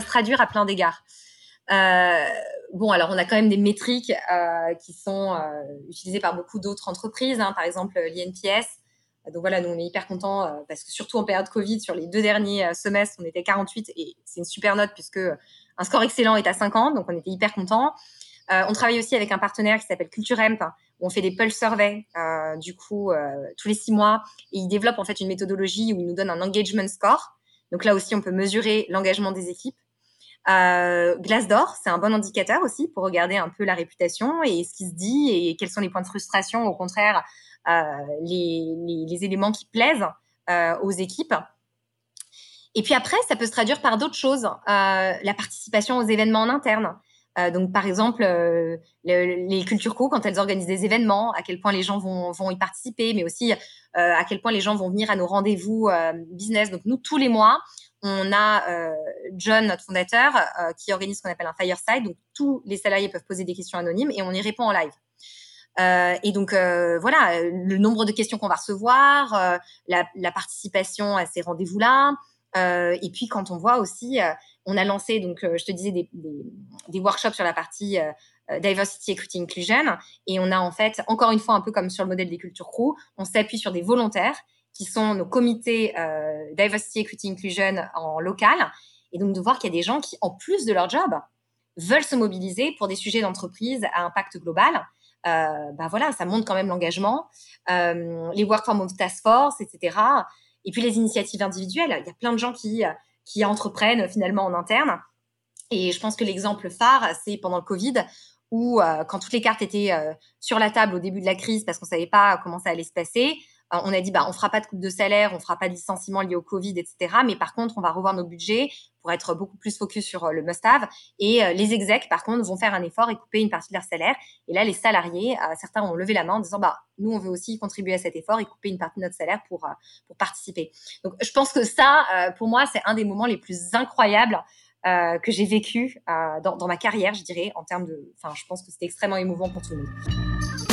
traduire à plein d'égards. bon, alors on a quand même des métriques qui sont utilisées par beaucoup d'autres entreprises, hein, par exemple l'INPS. Donc voilà, nous on est hyper contents parce que surtout en période Covid, sur les deux derniers semestres, on était 48 et c'est une super note puisque un score excellent est à 50, donc on était hyper contents. Euh, on travaille aussi avec un partenaire qui s'appelle CultureAmp, où on fait des pulse surveys, euh, du coup, euh, tous les six mois. Et ils développent en fait une méthodologie où ils nous donnent un engagement score. Donc là aussi, on peut mesurer l'engagement des équipes. Euh, Glassdoor, c'est un bon indicateur aussi pour regarder un peu la réputation et ce qui se dit et quels sont les points de frustration, au contraire, euh, les, éléments qui plaisent euh, aux équipes. Et puis après, ça peut se traduire par d'autres choses, la participation aux événements en interne. Euh, donc, par exemple, euh, les cultures co, quand elles organisent des événements, à quel point les gens vont, vont y participer, mais aussi euh, à quel point les gens vont venir à nos rendez-vous business. Donc, nous, tous les mois, on a John, notre fondateur, qui organise ce qu'on appelle un fireside. Donc, tous les salariés peuvent poser des questions anonymes et on y répond en live. Euh, et donc voilà, le nombre de questions qu'on va recevoir, la, la, participation à ces rendez-vous-là, et puis quand on voit aussi on a lancé, donc, euh, je te disais, des, workshops sur la partie euh, euh, diversity, equity, inclusion. Et on a en fait, encore une fois, un peu comme sur le modèle des cultures crew, on s'appuie sur des volontaires qui sont nos comités diversity, equity, inclusion en local. Et donc de voir qu'il y a des gens qui, en plus de leur job, veulent se mobiliser pour des sujets d'entreprise à impact global. Euh, bah voilà, ça montre quand même l'engagement. les work from home task force, etc. Et puis les initiatives individuelles. Il y a plein de gens qui qui entreprennent finalement en interne. Et je pense que l'exemple phare, c'est pendant le Covid, où euh, quand toutes les cartes étaient euh, sur la table au début de la crise parce qu'on savait pas comment ça allait se passer, euh, on a dit bah on fera pas de coupe de salaire, on fera pas de licenciement lié au Covid, etc. Mais par contre, on va revoir nos budgets pour être beaucoup plus focus sur le must-have. Et les execs, par contre, vont faire un effort et couper une partie de leur salaire. Et là, les salariés, certains ont levé la main en disant bah nous on veut aussi contribuer à cet effort et couper une partie de notre salaire pour pour participer. Donc je pense que ça, pour moi, c'est un des moments les plus incroyables euh, que j'ai vécu euh, dans, dans, ma carrière, je dirais, en termes de. Enfin, je pense que c'était extrêmement émouvant pour tout le monde.